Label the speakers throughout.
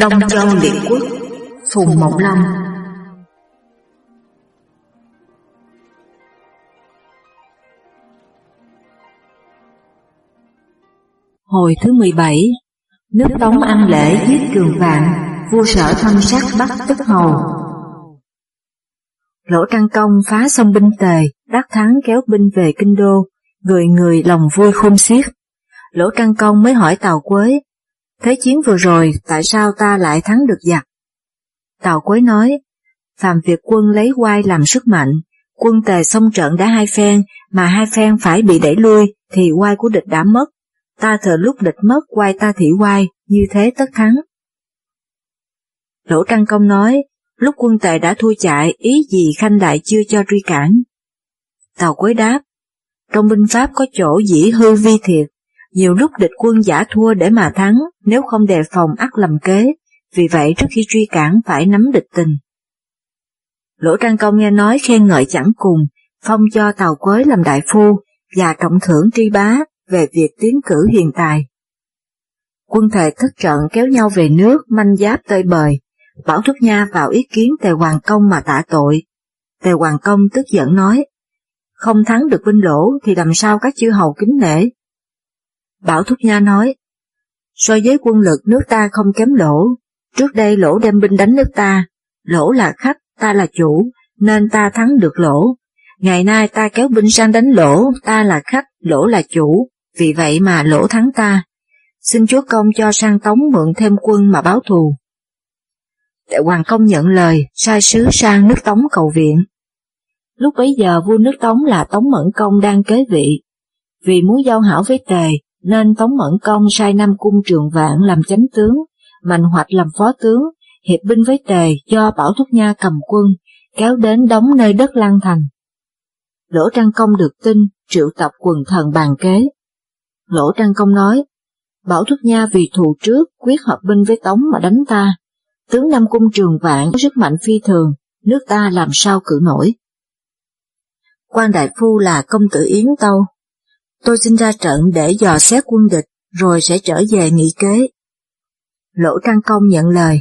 Speaker 1: Đông Châu Liệt Quốc, Phùng Mộng Long Hồi thứ 17 Nước Tống ăn lễ giết trường vạn, Vua sở thăm sát bắt tức hầu. Lỗ Trăng Công phá sông binh tề, Đắc thắng kéo binh về kinh đô, Người người lòng vui khôn xiết. Lỗ Trăng Công mới hỏi Tào Quế Thế chiến vừa rồi, tại sao ta lại thắng được giặc? Tào Quế nói, Phạm Việt quân lấy quai làm sức mạnh, quân tề xông trận đã hai phen, mà hai phen phải bị đẩy lui, thì quai của địch đã mất. Ta thờ lúc địch mất quai ta thị quai, như thế tất thắng. Lỗ Trăng Công nói, lúc quân tề đã thua chạy, ý gì Khanh đại chưa cho truy cản. Tào Quế đáp, trong binh pháp có chỗ dĩ hư vi thiệt, nhiều lúc địch quân giả thua để mà thắng, nếu không đề phòng ắt lầm kế, vì vậy trước khi truy cản phải nắm địch tình. Lỗ Trang Công nghe nói khen ngợi chẳng cùng, phong cho Tàu Quới làm đại phu và trọng thưởng tri bá về việc tiến cử hiền tài. Quân thời thất trận kéo nhau về nước manh giáp tơi bời, Bảo Thúc Nha vào ý kiến Tề Hoàng Công mà tạ tội. Tề Hoàng Công tức giận nói, không thắng được vinh lỗ thì làm sao các chư hầu kính nể. Bảo Thúc Nha nói, so với quân lực nước ta không kém lỗ, trước đây lỗ đem binh đánh nước ta, lỗ là khách, ta là chủ, nên ta thắng được lỗ. Ngày nay ta kéo binh sang đánh lỗ, ta là khách, lỗ là chủ, vì vậy mà lỗ thắng ta. Xin chúa công cho sang tống mượn thêm quân mà báo thù. Tệ Hoàng Công nhận lời, sai sứ sang nước Tống cầu viện. Lúc bấy giờ vua nước Tống là Tống Mẫn Công đang kế vị. Vì muốn giao hảo với Tề, nên Tống Mẫn Công sai Nam Cung Trường Vạn làm chánh tướng, Mạnh Hoạch làm phó tướng, hiệp binh với Tề do Bảo Thúc Nha cầm quân, kéo đến đóng nơi đất Lan Thành. Lỗ Trăng Công được tin, triệu tập quần thần bàn kế. Lỗ Trăng Công nói, Bảo Thúc Nha vì thù trước quyết hợp binh với Tống mà đánh ta. Tướng Nam Cung Trường Vạn có sức mạnh phi thường, nước ta làm sao cử nổi. quan đại phu là công tử Yến Tâu, Tôi xin ra trận để dò xét quân địch, rồi sẽ trở về nghỉ kế. Lỗ trang Công nhận lời.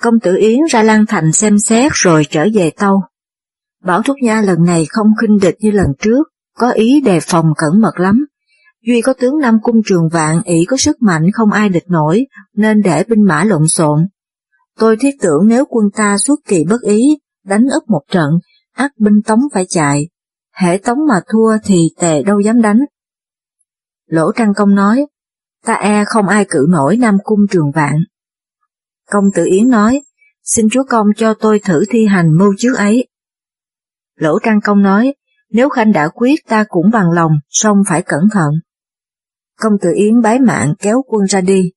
Speaker 1: Công tử Yến ra Lan Thành xem xét rồi trở về Tâu. Bảo Thúc Nha lần này không khinh địch như lần trước, có ý đề phòng cẩn mật lắm. Duy có tướng Nam Cung Trường Vạn ỷ có sức mạnh không ai địch nổi, nên để binh mã lộn xộn. Tôi thiết tưởng nếu quân ta xuất kỳ bất ý, đánh úp một trận, ác binh tống phải chạy, hệ tống mà thua thì tề đâu dám đánh. Lỗ Trăng Công nói, ta e không ai cự nổi Nam Cung Trường Vạn. Công tử Yến nói, xin chúa công cho tôi thử thi hành mưu trước ấy. Lỗ Trăng Công nói, nếu Khanh đã quyết ta cũng bằng lòng, song phải cẩn thận. Công tử Yến bái mạng kéo quân ra đi.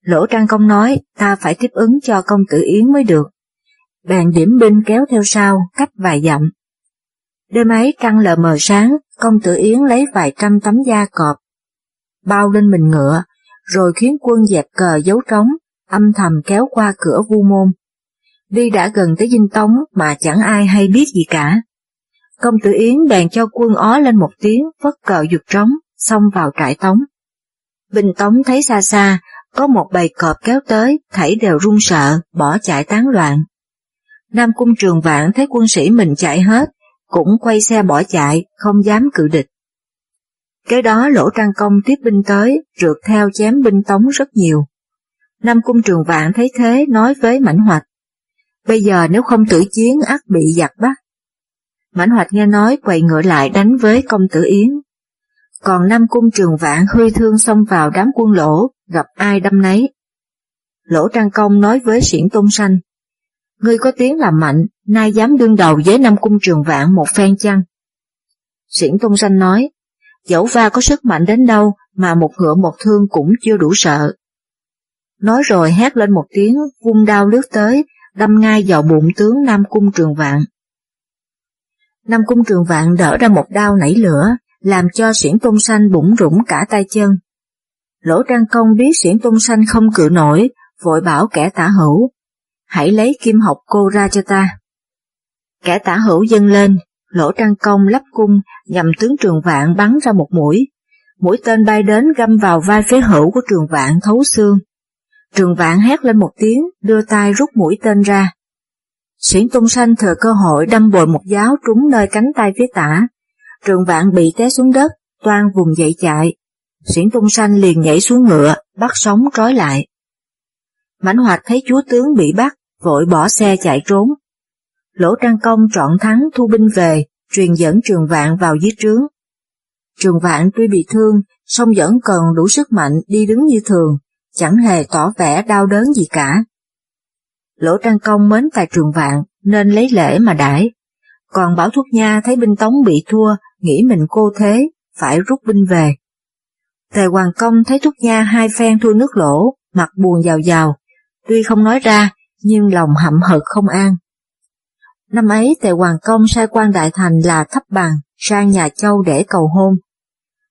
Speaker 1: Lỗ Trang Công nói, ta phải tiếp ứng cho công tử Yến mới được. Bèn điểm binh kéo theo sau, cách vài dặm. Đêm ấy trăng lờ mờ sáng, công tử Yến lấy vài trăm tấm da cọp, bao lên mình ngựa, rồi khiến quân dẹp cờ giấu trống, âm thầm kéo qua cửa vu môn. Đi đã gần tới dinh tống mà chẳng ai hay biết gì cả. Công tử Yến bèn cho quân ó lên một tiếng, vất cờ dục trống, xông vào trại tống. Bình tống thấy xa xa, có một bầy cọp kéo tới, thảy đều run sợ, bỏ chạy tán loạn. Nam cung trường vạn thấy quân sĩ mình chạy hết, cũng quay xe bỏ chạy, không dám cự địch. Kế đó lỗ trang công tiếp binh tới, rượt theo chém binh tống rất nhiều. Nam cung trường vạn thấy thế nói với Mãnh Hoạch, bây giờ nếu không tử chiến ắt bị giặc bắt. Mãnh Hoạch nghe nói quay ngựa lại đánh với công tử Yến. Còn Nam cung trường vạn huy thương xông vào đám quân lỗ, gặp ai đâm nấy. Lỗ Trang Công nói với Siễn Tôn Sanh, Ngươi có tiếng làm mạnh, nay dám đương đầu với năm cung trường vạn một phen chăng? Xuyển Tôn Sanh nói, dẫu va có sức mạnh đến đâu mà một ngựa một thương cũng chưa đủ sợ. Nói rồi hét lên một tiếng, vung đao lướt tới, đâm ngay vào bụng tướng Nam Cung Trường Vạn. Nam Cung Trường Vạn đỡ ra một đao nảy lửa, làm cho xuyển Tôn Sanh bụng rủng cả tay chân. Lỗ Trang Công biết xuyển Tôn Sanh không cự nổi, vội bảo kẻ tả hữu, hãy lấy kim học cô ra cho ta. Kẻ tả hữu dâng lên, lỗ trang công lắp cung nhằm tướng trường vạn bắn ra một mũi. Mũi tên bay đến găm vào vai phế hữu của trường vạn thấu xương. Trường vạn hét lên một tiếng, đưa tay rút mũi tên ra. xuyển tung sanh thừa cơ hội đâm bồi một giáo trúng nơi cánh tay phía tả. Trường vạn bị té xuống đất, toan vùng dậy chạy. xuyển tung sanh liền nhảy xuống ngựa, bắt sống trói lại. Mãnh hoạt thấy chúa tướng bị bắt, vội bỏ xe chạy trốn. Lỗ Trang Công trọn thắng thu binh về, truyền dẫn trường vạn vào dưới trướng. Trường vạn tuy bị thương, song vẫn cần đủ sức mạnh đi đứng như thường, chẳng hề tỏ vẻ đau đớn gì cả. Lỗ Trang Công mến tài trường vạn nên lấy lễ mà đãi, còn Bảo Thúc Nha thấy binh Tống bị thua, nghĩ mình cô thế, phải rút binh về. Tề Hoàng Công thấy Thúc Nha hai phen thua nước lỗ, mặt buồn giàu giàu, tuy không nói ra, nhưng lòng hậm hực không an. Năm ấy Tề Hoàng Công sai quan đại thành là thấp bằng sang nhà Châu để cầu hôn.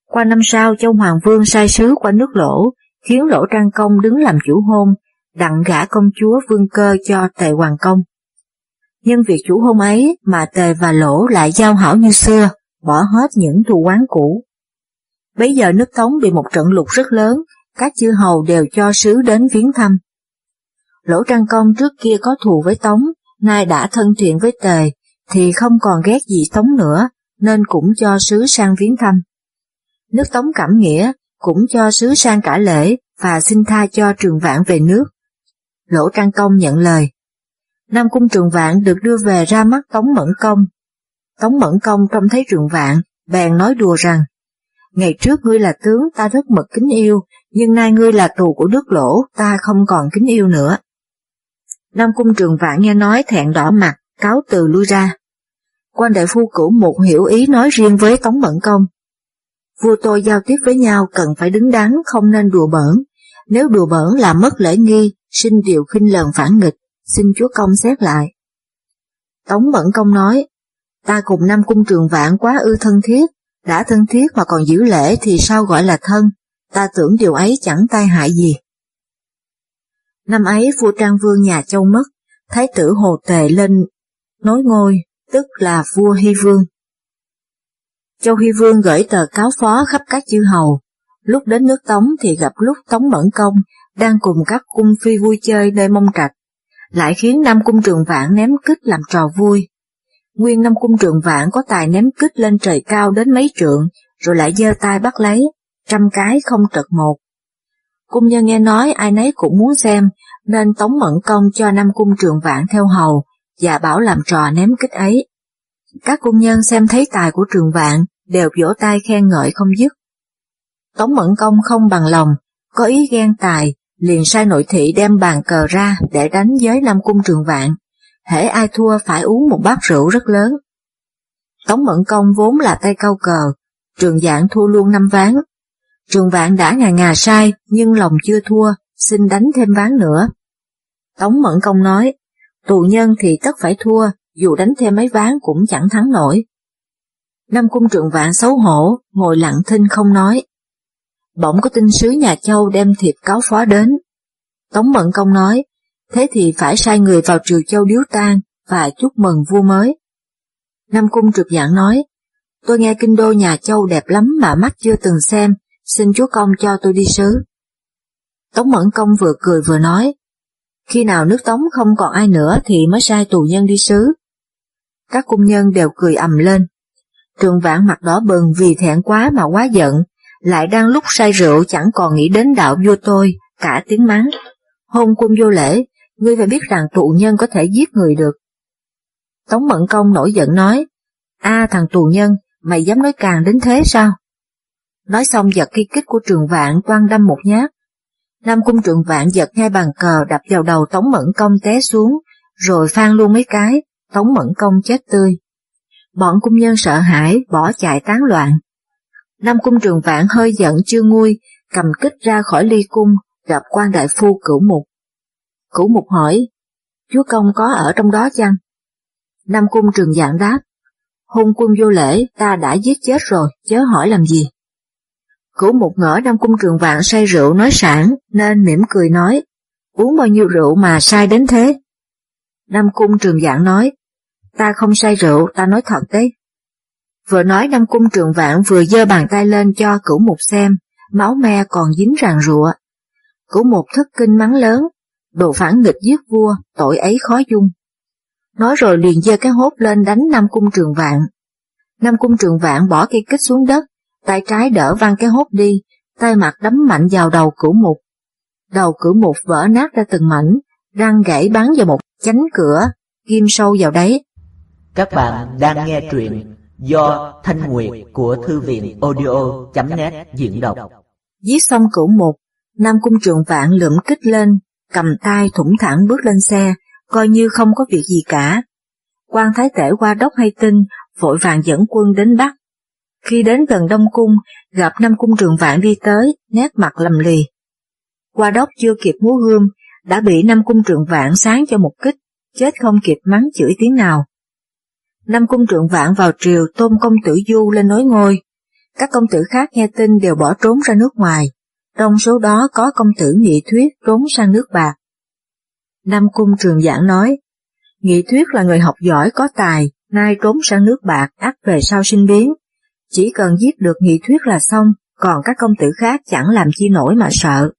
Speaker 1: Qua năm sau Châu Hoàng Vương sai sứ qua nước lỗ, khiến Lỗ Trang Công đứng làm chủ hôn, đặng gả công chúa vương cơ cho Tề Hoàng Công. Nhân việc chủ hôn ấy mà Tề và Lỗ lại giao hảo như xưa, bỏ hết những thù quán cũ. Bây giờ nước Tống bị một trận lụt rất lớn, các chư hầu đều cho sứ đến viếng thăm. Lỗ Trang Công trước kia có thù với Tống, nay đã thân thiện với Tề, thì không còn ghét gì Tống nữa, nên cũng cho sứ sang viếng thăm. Nước Tống cảm nghĩa, cũng cho sứ sang cả lễ và xin tha cho trường vạn về nước. Lỗ Trang Công nhận lời. Nam Cung Trường Vạn được đưa về ra mắt Tống Mẫn Công. Tống Mẫn Công trông thấy Trường Vạn, bèn nói đùa rằng, Ngày trước ngươi là tướng ta rất mực kính yêu, nhưng nay ngươi là tù của nước lỗ, ta không còn kính yêu nữa. Nam Cung Trường Vạn nghe nói thẹn đỏ mặt, cáo từ lui ra. Quan đại phu cửu một hiểu ý nói riêng với Tống Mẫn Công. Vua tôi giao tiếp với nhau cần phải đứng đắn, không nên đùa bỡn. Nếu đùa bỡn là mất lễ nghi, sinh điều khinh lần phản nghịch, xin chúa công xét lại. Tống Mẫn Công nói, ta cùng Nam Cung Trường Vạn quá ư thân thiết, đã thân thiết mà còn giữ lễ thì sao gọi là thân, ta tưởng điều ấy chẳng tai hại gì. Năm ấy vua Trang Vương nhà Châu mất, Thái tử Hồ Tề lên nối ngôi, tức là vua Hy Vương. Châu Hy Vương gửi tờ cáo phó khắp các chư hầu, lúc đến nước Tống thì gặp lúc Tống Mẫn Công đang cùng các cung phi vui chơi nơi mông trạch, lại khiến Nam Cung Trường Vạn ném kích làm trò vui. Nguyên Nam Cung Trường Vạn có tài ném kích lên trời cao đến mấy trượng, rồi lại giơ tay bắt lấy, trăm cái không trật một. Cung nhân nghe nói ai nấy cũng muốn xem, nên Tống Mẫn Công cho năm Cung Trường Vạn theo hầu, và bảo làm trò ném kích ấy. Các cung nhân xem thấy tài của Trường Vạn, đều vỗ tay khen ngợi không dứt. Tống Mẫn Công không bằng lòng, có ý ghen tài, liền sai nội thị đem bàn cờ ra để đánh với năm Cung Trường Vạn. Hễ ai thua phải uống một bát rượu rất lớn. Tống Mẫn Công vốn là tay cao cờ, Trường Vạn thua luôn năm ván. Trường Vạn đã ngà ngà sai nhưng lòng chưa thua, xin đánh thêm ván nữa. Tống Mẫn Công nói, tù nhân thì tất phải thua, dù đánh thêm mấy ván cũng chẳng thắng nổi. Nam Cung Trường Vạn xấu hổ, ngồi lặng thinh không nói. Bỗng có tin sứ nhà Châu đem thiệp cáo phó đến. Tống mẫn Công nói, thế thì phải sai người vào Triều Châu điếu tang và chúc mừng vua mới. Nam Cung trực dạng nói, tôi nghe kinh đô nhà Châu đẹp lắm mà mắt chưa từng xem, xin chúa công cho tôi đi sứ. Tống Mẫn Công vừa cười vừa nói, khi nào nước Tống không còn ai nữa thì mới sai tù nhân đi sứ. Các cung nhân đều cười ầm lên. Trường vãn mặt đỏ bừng vì thẹn quá mà quá giận, lại đang lúc say rượu chẳng còn nghĩ đến đạo vua tôi, cả tiếng mắng. Hôn quân vô lễ, ngươi phải biết rằng tù nhân có thể giết người được. Tống Mận Công nổi giận nói, a thằng tù nhân, mày dám nói càng đến thế sao? Nói xong giật cây kích của trường vạn toan đâm một nhát. Nam cung trường vạn giật ngay bàn cờ đập vào đầu Tống Mẫn Công té xuống, rồi phan luôn mấy cái, Tống Mẫn Công chết tươi. Bọn cung nhân sợ hãi, bỏ chạy tán loạn. Nam cung trường vạn hơi giận chưa nguôi, cầm kích ra khỏi ly cung, gặp quan đại phu cửu mục. Cửu mục hỏi, chúa công có ở trong đó chăng? Nam cung trường dạng đáp, hôn quân vô lễ ta đã giết chết rồi, chớ hỏi làm gì. Cửu một ngỡ Nam cung trường vạn say rượu nói sẵn, nên mỉm cười nói, uống bao nhiêu rượu mà sai đến thế? Nam cung trường vạn nói, ta không say rượu, ta nói thật đấy. Vừa nói Nam Cung Trường Vạn vừa giơ bàn tay lên cho cửu mục xem, máu me còn dính ràng rụa. Cửu một thất kinh mắng lớn, đồ phản nghịch giết vua, tội ấy khó dung. Nói rồi liền giơ cái hốt lên đánh Nam Cung Trường Vạn. Nam Cung Trường Vạn bỏ cây kích xuống đất, tay trái đỡ văng cái hốt đi, tay mặt đấm mạnh vào đầu cửu mục. Đầu cửu mục vỡ nát ra từng mảnh, răng gãy bắn vào một chánh cửa, kim sâu vào đấy.
Speaker 2: Các bạn đang nghe truyện do Thanh Nguyệt của Thư viện audio.net diễn đọc.
Speaker 1: Giết xong cửu mục, Nam Cung Trường Vạn lượm kích lên, cầm tay thủng thẳng bước lên xe, coi như không có việc gì cả. quan thái tể qua đốc hay tin, vội vàng dẫn quân đến Bắc. Khi đến gần Đông Cung, gặp năm Cung Trường Vạn đi tới, nét mặt lầm lì. Qua đốc chưa kịp múa gươm, đã bị năm Cung Trường Vạn sáng cho một kích, chết không kịp mắng chửi tiếng nào. năm Cung Trường Vạn vào triều tôn công tử Du lên nối ngôi, các công tử khác nghe tin đều bỏ trốn ra nước ngoài, trong số đó có công tử Nghị Thuyết trốn sang nước bạc. Nam Cung Trường Giảng nói, Nghị Thuyết là người học giỏi có tài, nay trốn sang nước bạc ắt về sau sinh biến. Chỉ cần giết được Nghị Thuyết là xong, còn các công tử khác chẳng làm chi nổi mà sợ.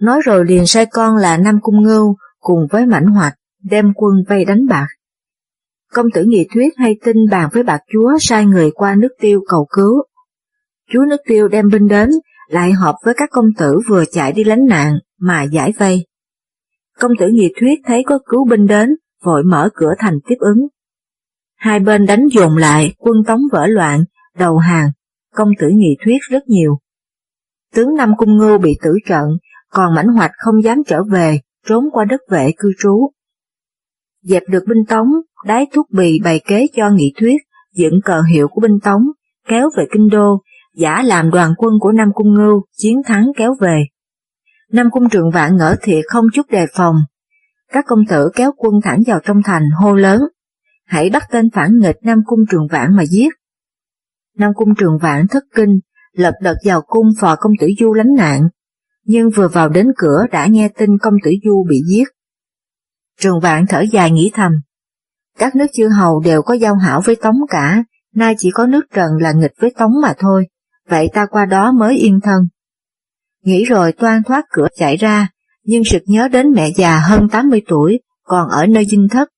Speaker 1: Nói rồi liền sai con là Nam Cung Ngưu cùng với Mảnh Hoạch đem quân vây đánh bạc. Công tử Nghị Thuyết hay tin bàn với bạc chúa sai người qua nước tiêu cầu cứu. Chúa nước tiêu đem binh đến, lại họp với các công tử vừa chạy đi lánh nạn mà giải vây. Công tử Nghị Thuyết thấy có cứu binh đến, vội mở cửa thành tiếp ứng. Hai bên đánh dồn lại, quân tống vỡ loạn, đầu hàng, công tử Nghị Thuyết rất nhiều. Tướng Nam Cung Ngưu bị tử trận, còn Mãnh Hoạch không dám trở về, trốn qua đất vệ cư trú. Dẹp được binh tống, đái thuốc bì bày kế cho Nghị Thuyết, dựng cờ hiệu của binh tống, kéo về kinh đô, giả làm đoàn quân của Nam Cung Ngưu, chiến thắng kéo về. Nam Cung Trường Vạn ngỡ thiệt không chút đề phòng. Các công tử kéo quân thẳng vào trong thành hô lớn, hãy bắt tên phản nghịch Nam Cung Trường Vạn mà giết. Nam Cung Trường Vạn thất kinh, lập đợt vào cung phò công tử Du lánh nạn, nhưng vừa vào đến cửa đã nghe tin công tử Du bị giết. Trường Vạn thở dài nghĩ thầm, các nước chư hầu đều có giao hảo với Tống cả, nay chỉ có nước Trần là nghịch với Tống mà thôi vậy ta qua đó mới yên thân. Nghĩ rồi toan thoát cửa chạy ra, nhưng sực nhớ đến mẹ già hơn 80 tuổi, còn ở nơi dinh thất,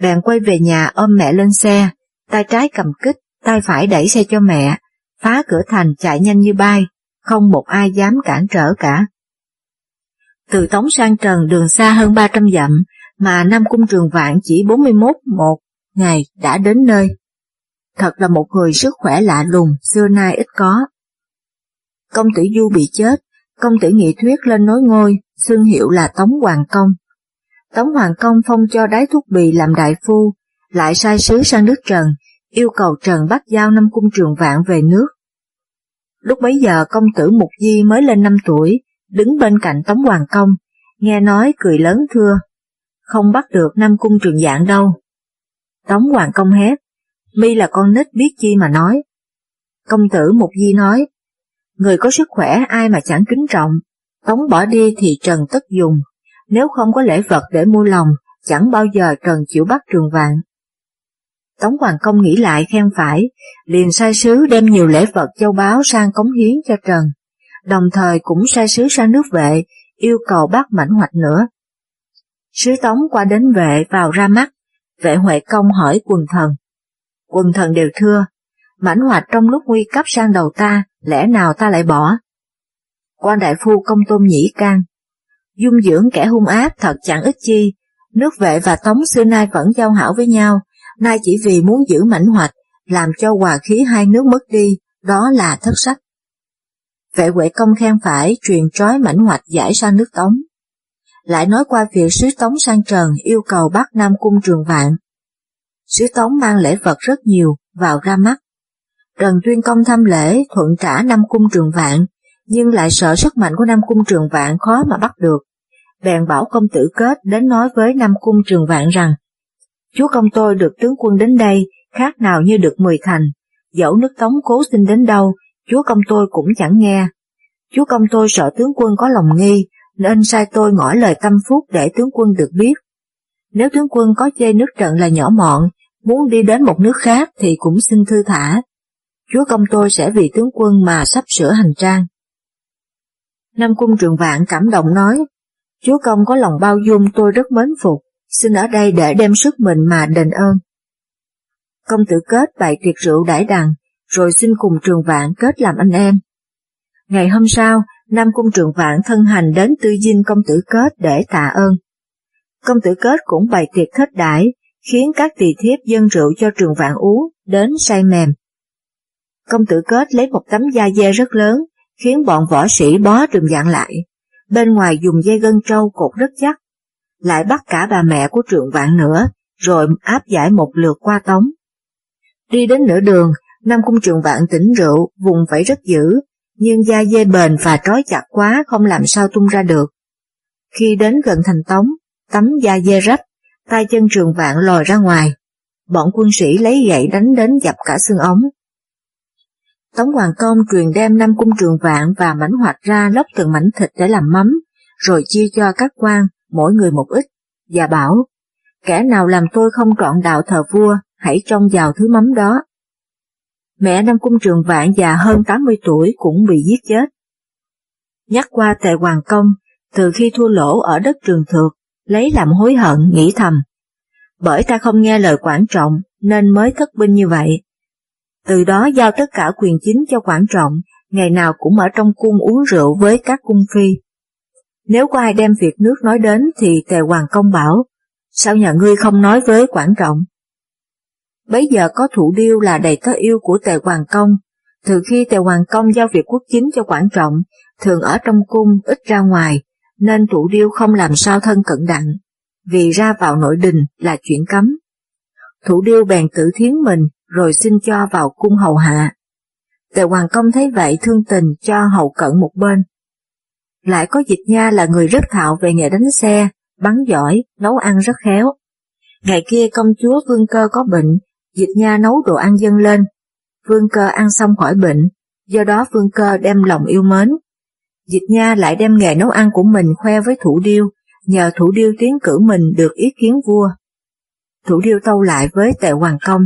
Speaker 1: bèn quay về nhà ôm mẹ lên xe, tay trái cầm kích, tay phải đẩy xe cho mẹ, phá cửa thành chạy nhanh như bay, không một ai dám cản trở cả. Từ Tống sang Trần đường xa hơn 300 dặm, mà Nam Cung Trường Vạn chỉ 41 một ngày đã đến nơi thật là một người sức khỏe lạ lùng, xưa nay ít có. Công tử Du bị chết, công tử Nghị Thuyết lên nối ngôi, xương hiệu là Tống Hoàng Công. Tống Hoàng Công phong cho đái thuốc bì làm đại phu, lại sai sứ sang nước Trần, yêu cầu Trần bắt giao năm cung trường vạn về nước. Lúc bấy giờ công tử Mục Di mới lên 5 tuổi, đứng bên cạnh Tống Hoàng Công, nghe nói cười lớn thưa, không bắt được năm cung trường dạng đâu. Tống Hoàng Công hét, mi là con nít biết chi mà nói. Công tử Mục Di nói, người có sức khỏe ai mà chẳng kính trọng, tống bỏ đi thì Trần tất dùng, nếu không có lễ vật để mua lòng, chẳng bao giờ Trần chịu bắt trường vạn. Tống Hoàng Công nghĩ lại khen phải, liền sai sứ đem nhiều lễ vật châu báu sang cống hiến cho Trần, đồng thời cũng sai sứ sang nước vệ, yêu cầu bắt mảnh hoạch nữa. Sứ Tống qua đến vệ vào ra mắt, vệ Huệ Công hỏi quần thần, Quần thần đều thưa, mãnh hoạch trong lúc nguy cấp sang đầu ta, lẽ nào ta lại bỏ? Quan đại phu công tôn nhĩ can, dung dưỡng kẻ hung ác thật chẳng ích chi, nước vệ và tống xưa nay vẫn giao hảo với nhau, nay chỉ vì muốn giữ mảnh hoạch, làm cho hòa khí hai nước mất đi, đó là thất sách. Vệ Huệ công khen phải truyền trói mảnh hoạch giải sang nước Tống. Lại nói qua việc sứ Tống sang Trần yêu cầu bắt Nam Cung Trường Vạn, sứ tống mang lễ vật rất nhiều vào ra mắt. Trần Tuyên Công thăm lễ thuận trả nam cung trường vạn, nhưng lại sợ sức mạnh của nam cung trường vạn khó mà bắt được. Bèn bảo công tử kết đến nói với nam cung trường vạn rằng, Chúa công tôi được tướng quân đến đây, khác nào như được mười thành, dẫu nước tống cố xin đến đâu, chúa công tôi cũng chẳng nghe. Chúa công tôi sợ tướng quân có lòng nghi, nên sai tôi ngỏ lời tâm phúc để tướng quân được biết. Nếu tướng quân có chê nước trận là nhỏ mọn, muốn đi đến một nước khác thì cũng xin thư thả. Chúa công tôi sẽ vì tướng quân mà sắp sửa hành trang. Nam Cung Trường Vạn cảm động nói, Chúa Công có lòng bao dung tôi rất mến phục, xin ở đây để đem sức mình mà đền ơn. Công tử kết bày tiệc rượu đãi đằng, rồi xin cùng Trường Vạn kết làm anh em. Ngày hôm sau, Nam Cung Trường Vạn thân hành đến tư dinh công tử kết để tạ ơn. Công tử kết cũng bày tiệc khách đãi, khiến các tỳ thiếp dân rượu cho Trường Vạn uống, đến say mềm. Công tử kết lấy một tấm da dê rất lớn, khiến bọn võ sĩ bó Trường dạng lại, bên ngoài dùng dây gân trâu cột rất chắc, lại bắt cả bà mẹ của Trường Vạn nữa, rồi áp giải một lượt qua tống. Đi đến nửa đường, Nam Cung Trường Vạn tỉnh rượu, vùng vẫy rất dữ, nhưng da dê bền và trói chặt quá không làm sao tung ra được. Khi đến gần thành tống, tấm da dê rách, tay chân trường vạn lòi ra ngoài. Bọn quân sĩ lấy gậy đánh đến dập cả xương ống. Tống Hoàng Công truyền đem năm cung trường vạn và mảnh hoạt ra lóc từng mảnh thịt để làm mắm, rồi chia cho các quan, mỗi người một ít, và bảo, kẻ nào làm tôi không trọn đạo thờ vua, hãy trông vào thứ mắm đó. Mẹ Nam Cung Trường Vạn già hơn 80 tuổi cũng bị giết chết. Nhắc qua tề Hoàng Công, từ khi thua lỗ ở đất trường thược, lấy làm hối hận nghĩ thầm. Bởi ta không nghe lời quản trọng nên mới thất binh như vậy. Từ đó giao tất cả quyền chính cho quản trọng, ngày nào cũng ở trong cung uống rượu với các cung phi. Nếu có ai đem việc nước nói đến thì tề hoàng công bảo, sao nhà ngươi không nói với quản trọng? Bấy giờ có thủ điêu là đầy tớ yêu của tề hoàng công, từ khi tề hoàng công giao việc quốc chính cho quản trọng, thường ở trong cung ít ra ngoài, nên thủ điêu không làm sao thân cận đặng, vì ra vào nội đình là chuyện cấm. Thủ điêu bèn tự thiến mình rồi xin cho vào cung hầu hạ. Tề Hoàng Công thấy vậy thương tình cho hầu cận một bên. Lại có dịch nha là người rất thạo về nghề đánh xe, bắn giỏi, nấu ăn rất khéo. Ngày kia công chúa Vương Cơ có bệnh, dịch nha nấu đồ ăn dâng lên. Vương Cơ ăn xong khỏi bệnh, do đó Vương Cơ đem lòng yêu mến, Dịch Nha lại đem nghề nấu ăn của mình khoe với Thủ Điêu, nhờ Thủ Điêu tiến cử mình được ý kiến vua. Thủ Điêu tâu lại với Tề Hoàng Công.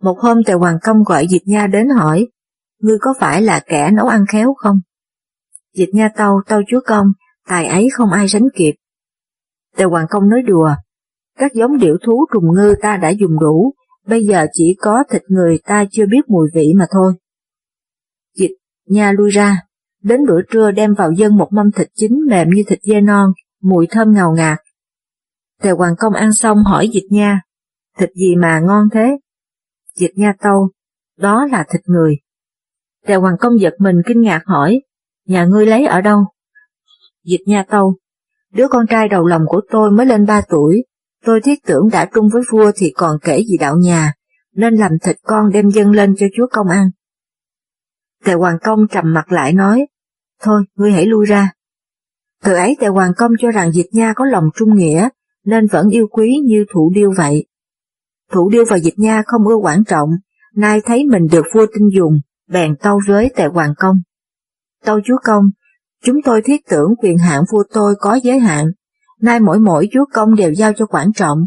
Speaker 1: Một hôm Tề Hoàng Công gọi Dịch Nha đến hỏi, ngươi có phải là kẻ nấu ăn khéo không? Dịch Nha tâu, tâu chúa công, tài ấy không ai sánh kịp. Tề Hoàng Công nói đùa, các giống điểu thú trùng ngư ta đã dùng đủ, bây giờ chỉ có thịt người ta chưa biết mùi vị mà thôi. Dịch Nha lui ra, Đến bữa trưa đem vào dân một mâm thịt chín mềm như thịt dê non, mùi thơm ngào ngạt. Tề Hoàng Công ăn xong hỏi Dịch Nha, thịt gì mà ngon thế? Dịch Nha tâu, đó là thịt người. Tề Hoàng Công giật mình kinh ngạc hỏi, nhà ngươi lấy ở đâu? Dịch Nha tâu, đứa con trai đầu lòng của tôi mới lên ba tuổi, tôi thiết tưởng đã trung với vua thì còn kể gì đạo nhà, nên làm thịt con đem dâng lên cho chúa công ăn. Tề Hoàng Công trầm mặt lại nói, thôi ngươi hãy lui ra. Từ ấy Tề Hoàng Công cho rằng Dịch Nha có lòng trung nghĩa, nên vẫn yêu quý như thủ điêu vậy. Thủ điêu và Dịch Nha không ưa quản trọng, nay thấy mình được vua tin dùng, bèn tâu với Tề Hoàng Công. Tâu chúa công, chúng tôi thiết tưởng quyền hạn vua tôi có giới hạn, nay mỗi mỗi chúa công đều giao cho quản trọng,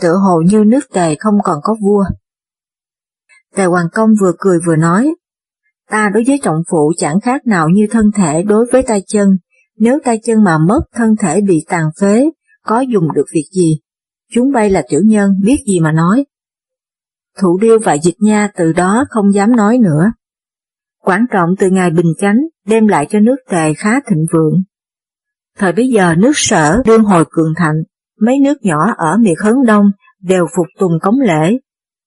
Speaker 1: tựa hồ như nước tề không còn có vua. Tề Hoàng Công vừa cười vừa nói, Ta đối với trọng phụ chẳng khác nào như thân thể đối với tay chân, nếu tay chân mà mất thân thể bị tàn phế, có dùng được việc gì? Chúng bay là tiểu nhân, biết gì mà nói. Thủ điêu và dịch nha từ đó không dám nói nữa. Quảng trọng từ ngày bình chánh đem lại cho nước tề khá thịnh vượng. Thời bấy giờ nước sở đương hồi cường thạnh, mấy nước nhỏ ở miệt hấn đông đều phục tùng cống lễ.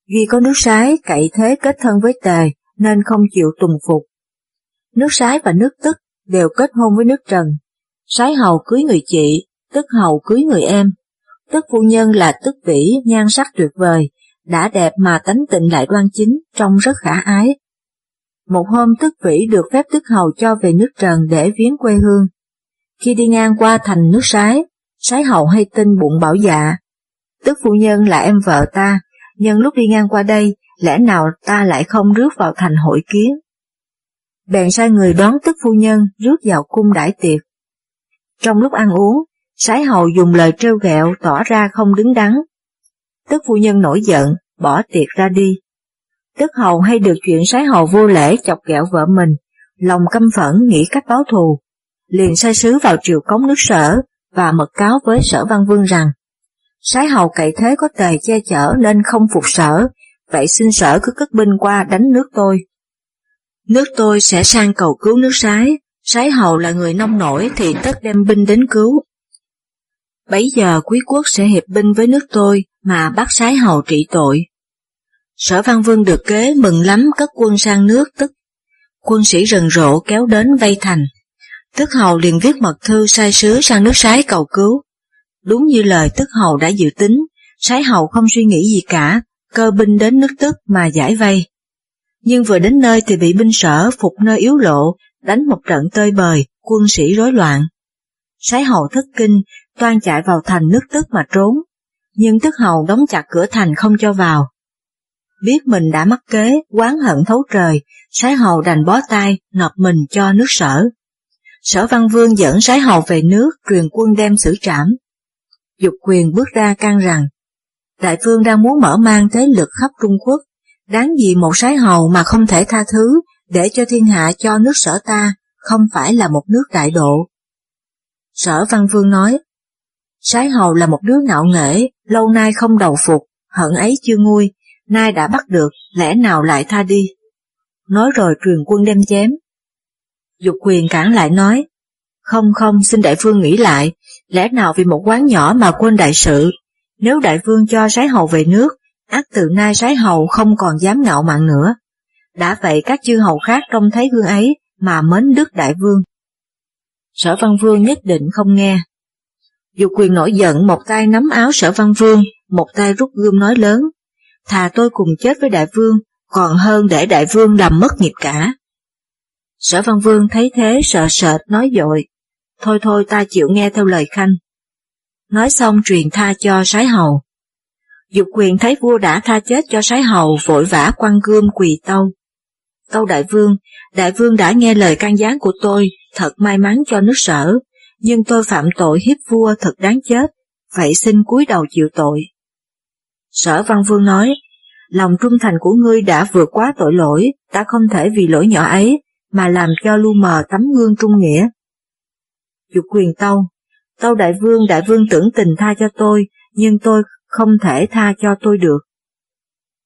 Speaker 1: Duy có nước sái cậy thế kết thân với tề, nên không chịu tùng phục. Nước sái và nước tức đều kết hôn với nước trần. Sái hầu cưới người chị, tức hầu cưới người em. Tức phu nhân là tức vĩ, nhan sắc tuyệt vời, đã đẹp mà tánh tịnh lại đoan chính, trông rất khả ái. Một hôm tức vĩ được phép tức hầu cho về nước trần để viếng quê hương. Khi đi ngang qua thành nước sái, sái hầu hay tin bụng bảo dạ. Tức phu nhân là em vợ ta, nhân lúc đi ngang qua đây, lẽ nào ta lại không rước vào thành hội kiến? Bèn sai người đón tức phu nhân rước vào cung đãi tiệc. Trong lúc ăn uống, sái hầu dùng lời trêu ghẹo tỏ ra không đứng đắn. Tức phu nhân nổi giận, bỏ tiệc ra đi. Tức hầu hay được chuyện sái hầu vô lễ chọc ghẹo vợ mình, lòng căm phẫn nghĩ cách báo thù. liền sai sứ vào triều cống nước sở và mật cáo với sở văn vương rằng Sái hầu cậy thế có tề che chở nên không phục sở, vậy xin sở cứ cất binh qua đánh nước tôi. Nước tôi sẽ sang cầu cứu nước sái, sái hầu là người nông nổi thì tất đem binh đến cứu. Bấy giờ quý quốc sẽ hiệp binh với nước tôi mà bắt sái hầu trị tội. Sở Văn Vương được kế mừng lắm cất quân sang nước tức. Quân sĩ rần rộ kéo đến vây thành. Tức hầu liền viết mật thư sai sứ sang nước sái cầu cứu. Đúng như lời tức hầu đã dự tính, sái hầu không suy nghĩ gì cả, cơ binh đến nước tức mà giải vây. Nhưng vừa đến nơi thì bị binh sở phục nơi yếu lộ, đánh một trận tơi bời, quân sĩ rối loạn. Sái hầu thất kinh, toan chạy vào thành nước tức mà trốn, nhưng tức hầu đóng chặt cửa thành không cho vào. Biết mình đã mắc kế, quán hận thấu trời, sái hầu đành bó tay, nộp mình cho nước sở. Sở Văn Vương dẫn sái hầu về nước, truyền quân đem xử trảm. Dục quyền bước ra can rằng, Đại vương đang muốn mở mang thế lực khắp Trung Quốc, đáng gì một sái hầu mà không thể tha thứ, để cho thiên hạ cho nước sở ta, không phải là một nước đại độ. Sở Văn Vương nói, Sái hầu là một đứa ngạo nghễ, lâu nay không đầu phục, hận ấy chưa nguôi, nay đã bắt được, lẽ nào lại tha đi. Nói rồi truyền quân đem chém. Dục quyền cản lại nói, không không xin đại vương nghĩ lại, lẽ nào vì một quán nhỏ mà quên đại sự, nếu đại vương cho sái hầu về nước, ác từ nay sái hầu không còn dám ngạo mạn nữa. Đã vậy các chư hầu khác trông thấy gương ấy mà mến đức đại vương. Sở văn vương nhất định không nghe. Dục quyền nổi giận một tay nắm áo sở văn vương, một tay rút gươm nói lớn, thà tôi cùng chết với đại vương, còn hơn để đại vương làm mất nghiệp cả. Sở văn vương thấy thế sợ sệt nói dội, thôi thôi ta chịu nghe theo lời khanh. Nói xong truyền tha cho sái hầu. Dục quyền thấy vua đã tha chết cho sái hầu vội vã quăng gươm quỳ tâu. Tâu đại vương, đại vương đã nghe lời can gián của tôi, thật may mắn cho nước sở, nhưng tôi phạm tội hiếp vua thật đáng chết, vậy xin cúi đầu chịu tội. Sở Văn Vương nói, lòng trung thành của ngươi đã vượt quá tội lỗi, ta không thể vì lỗi nhỏ ấy mà làm cho lu mờ tấm gương trung nghĩa. Dục quyền tâu, tâu đại vương đại vương tưởng tình tha cho tôi, nhưng tôi không thể tha cho tôi được.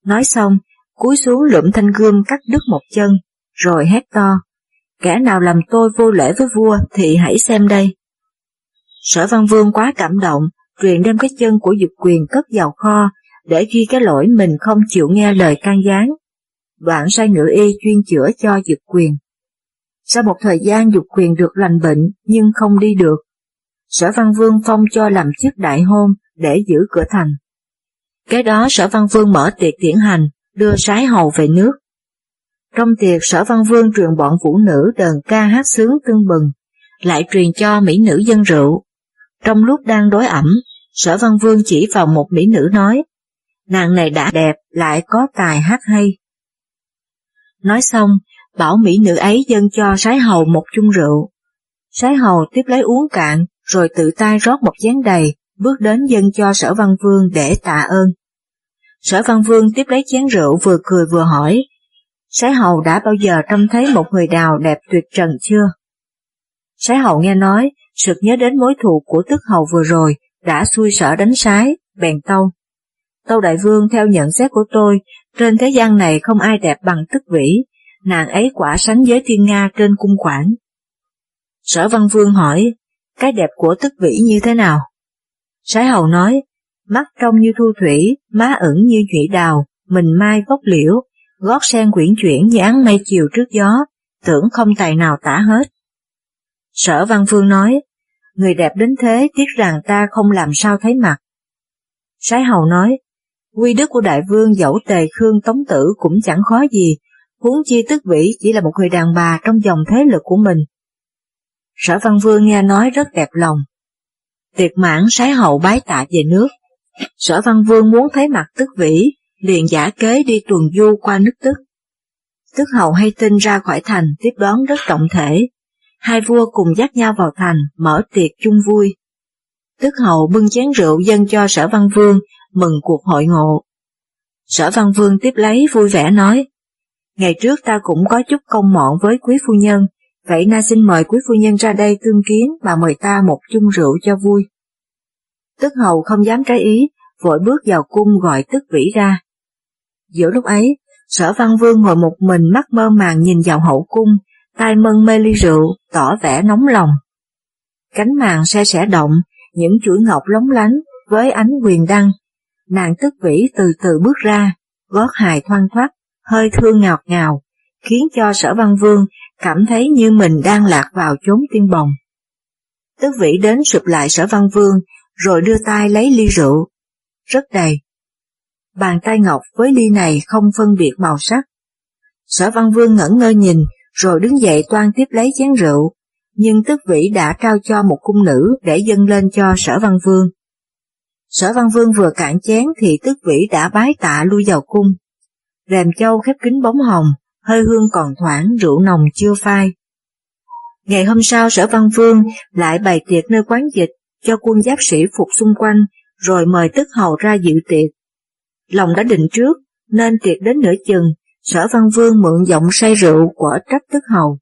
Speaker 1: Nói xong, cúi xuống lượm thanh gươm cắt đứt một chân, rồi hét to, kẻ nào làm tôi vô lễ với vua thì hãy xem đây. Sở Văn Vương quá cảm động, truyền đem cái chân của dục quyền cất vào kho, để ghi cái lỗi mình không chịu nghe lời can gián. Đoạn sai ngữ y chuyên chữa cho dục quyền. Sau một thời gian dục quyền được lành bệnh nhưng không đi được. Sở Văn Vương phong cho làm chức đại hôn để giữ cửa thành. Cái đó Sở Văn Vương mở tiệc tiễn hành, đưa sái hầu về nước. Trong tiệc Sở Văn Vương truyền bọn vũ nữ đờn ca hát sướng tưng bừng, lại truyền cho mỹ nữ dân rượu. Trong lúc đang đối ẩm, Sở Văn Vương chỉ vào một mỹ nữ nói, nàng này đã đẹp lại có tài hát hay. Nói xong, bảo mỹ nữ ấy dâng cho sái hầu một chung rượu. Sái hầu tiếp lấy uống cạn, rồi tự tay rót một chén đầy, bước đến dâng cho sở văn vương để tạ ơn. Sở văn vương tiếp lấy chén rượu vừa cười vừa hỏi, Sái hầu đã bao giờ trông thấy một người đào đẹp tuyệt trần chưa? Sái hầu nghe nói, sực nhớ đến mối thù của tức hầu vừa rồi, đã xui sở đánh sái, bèn tâu. Tâu Đại Vương theo nhận xét của tôi, trên thế gian này không ai đẹp bằng tức vĩ, nàng ấy quả sánh với thiên Nga trên cung quản. Sở Văn Vương hỏi, cái đẹp của tức vĩ như thế nào? Sái hầu nói, mắt trong như thu thủy, má ẩn như nhụy đào, mình mai gốc liễu, gót sen quyển chuyển như án mây chiều trước gió, tưởng không tài nào tả hết. Sở Văn Vương nói, người đẹp đến thế tiếc rằng ta không làm sao thấy mặt. Sái hầu nói, quy đức của đại vương dẫu tề khương tống tử cũng chẳng khó gì, huống chi tức vĩ chỉ là một người đàn bà trong dòng thế lực của mình. Sở Văn Vương nghe nói rất đẹp lòng. Tiệc mãn sái hậu bái tạ về nước. Sở Văn Vương muốn thấy mặt tức vĩ, liền giả kế đi tuần du qua nước tức. Tức hậu hay tin ra khỏi thành tiếp đón rất trọng thể. Hai vua cùng dắt nhau vào thành, mở tiệc chung vui. Tức hậu bưng chén rượu dâng cho sở văn vương, mừng cuộc hội ngộ. Sở văn vương tiếp lấy vui vẻ nói, Ngày trước ta cũng có chút công mọn với quý phu nhân, vậy na xin mời quý phu nhân ra đây tương kiến và mời ta một chung rượu cho vui. Tức hầu không dám trái ý, vội bước vào cung gọi tức vĩ ra. Giữa lúc ấy, sở văn vương ngồi một mình mắt mơ màng nhìn vào hậu cung, tay mân mê ly rượu, tỏ vẻ nóng lòng. Cánh màn xe sẻ động, những chuỗi ngọc lóng lánh với ánh quyền đăng. Nàng tức vĩ từ từ bước ra, gót hài thoang thoát, hơi thương ngọt ngào, khiến cho sở văn vương cảm thấy như mình đang lạc vào chốn tiên bồng. Tức vĩ đến sụp lại sở văn vương, rồi đưa tay lấy ly rượu. Rất đầy. Bàn tay ngọc với ly này không phân biệt màu sắc. Sở văn vương ngẩn ngơ nhìn, rồi đứng dậy toan tiếp lấy chén rượu, nhưng tức vĩ đã trao cho một cung nữ để dâng lên cho sở văn vương. Sở văn vương vừa cạn chén thì tức vĩ đã bái tạ lui vào cung. Rèm châu khép kín bóng hồng, hơi hương còn thoảng rượu nồng chưa phai. Ngày hôm sau sở văn vương lại bày tiệc nơi quán dịch cho quân giáp sĩ phục xung quanh rồi mời tức hầu ra dự tiệc. Lòng đã định trước nên tiệc đến nửa chừng sở văn vương mượn giọng say rượu của trách tức hầu.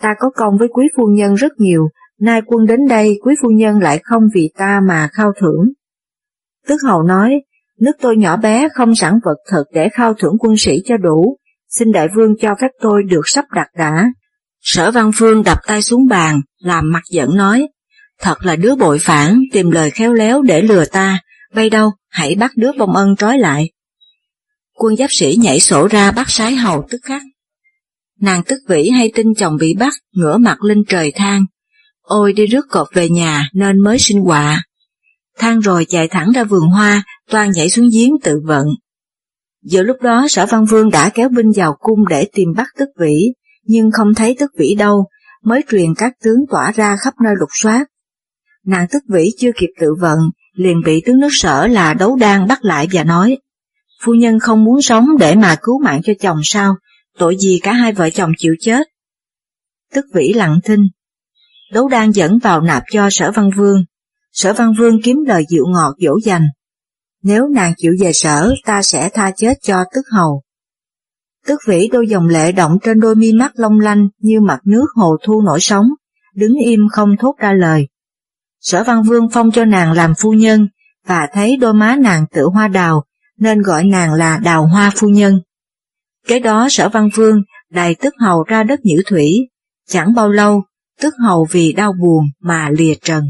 Speaker 1: Ta có công với quý phu nhân rất nhiều, nay quân đến đây quý phu nhân lại không vì ta mà khao thưởng. Tức hầu nói, nước tôi nhỏ bé không sẵn vật thật để khao thưởng quân sĩ cho đủ, xin đại vương cho phép tôi được sắp đặt đã. Sở văn phương đập tay xuống bàn, làm mặt giận nói, thật là đứa bội phản, tìm lời khéo léo để lừa ta, vây đâu, hãy bắt đứa bông ân trói lại. Quân giáp sĩ nhảy sổ ra bắt sái hầu tức khắc. Nàng tức vĩ hay tin chồng bị bắt, ngửa mặt lên trời than, ôi đi rước cọp về nhà nên mới sinh họa thang rồi chạy thẳng ra vườn hoa, toan nhảy xuống giếng tự vận. Giữa lúc đó sở văn vương đã kéo binh vào cung để tìm bắt tức vĩ, nhưng không thấy tức vĩ đâu, mới truyền các tướng tỏa ra khắp nơi lục soát. Nàng tức vĩ chưa kịp tự vận, liền bị tướng nước sở là đấu đan bắt lại và nói, phu nhân không muốn sống để mà cứu mạng cho chồng sao, tội gì cả hai vợ chồng chịu chết. Tức vĩ lặng thinh, đấu đan dẫn vào nạp cho sở văn vương, sở văn vương kiếm lời dịu ngọt dỗ dành. Nếu nàng chịu về sở, ta sẽ tha chết cho tức hầu. Tức vĩ đôi dòng lệ động trên đôi mi mắt long lanh như mặt nước hồ thu nổi sóng, đứng im không thốt ra lời. Sở văn vương phong cho nàng làm phu nhân, và thấy đôi má nàng tự hoa đào, nên gọi nàng là đào hoa phu nhân. Kế đó sở văn vương đài tức hầu ra đất nhữ thủy, chẳng bao lâu, tức hầu vì đau buồn mà lìa trần.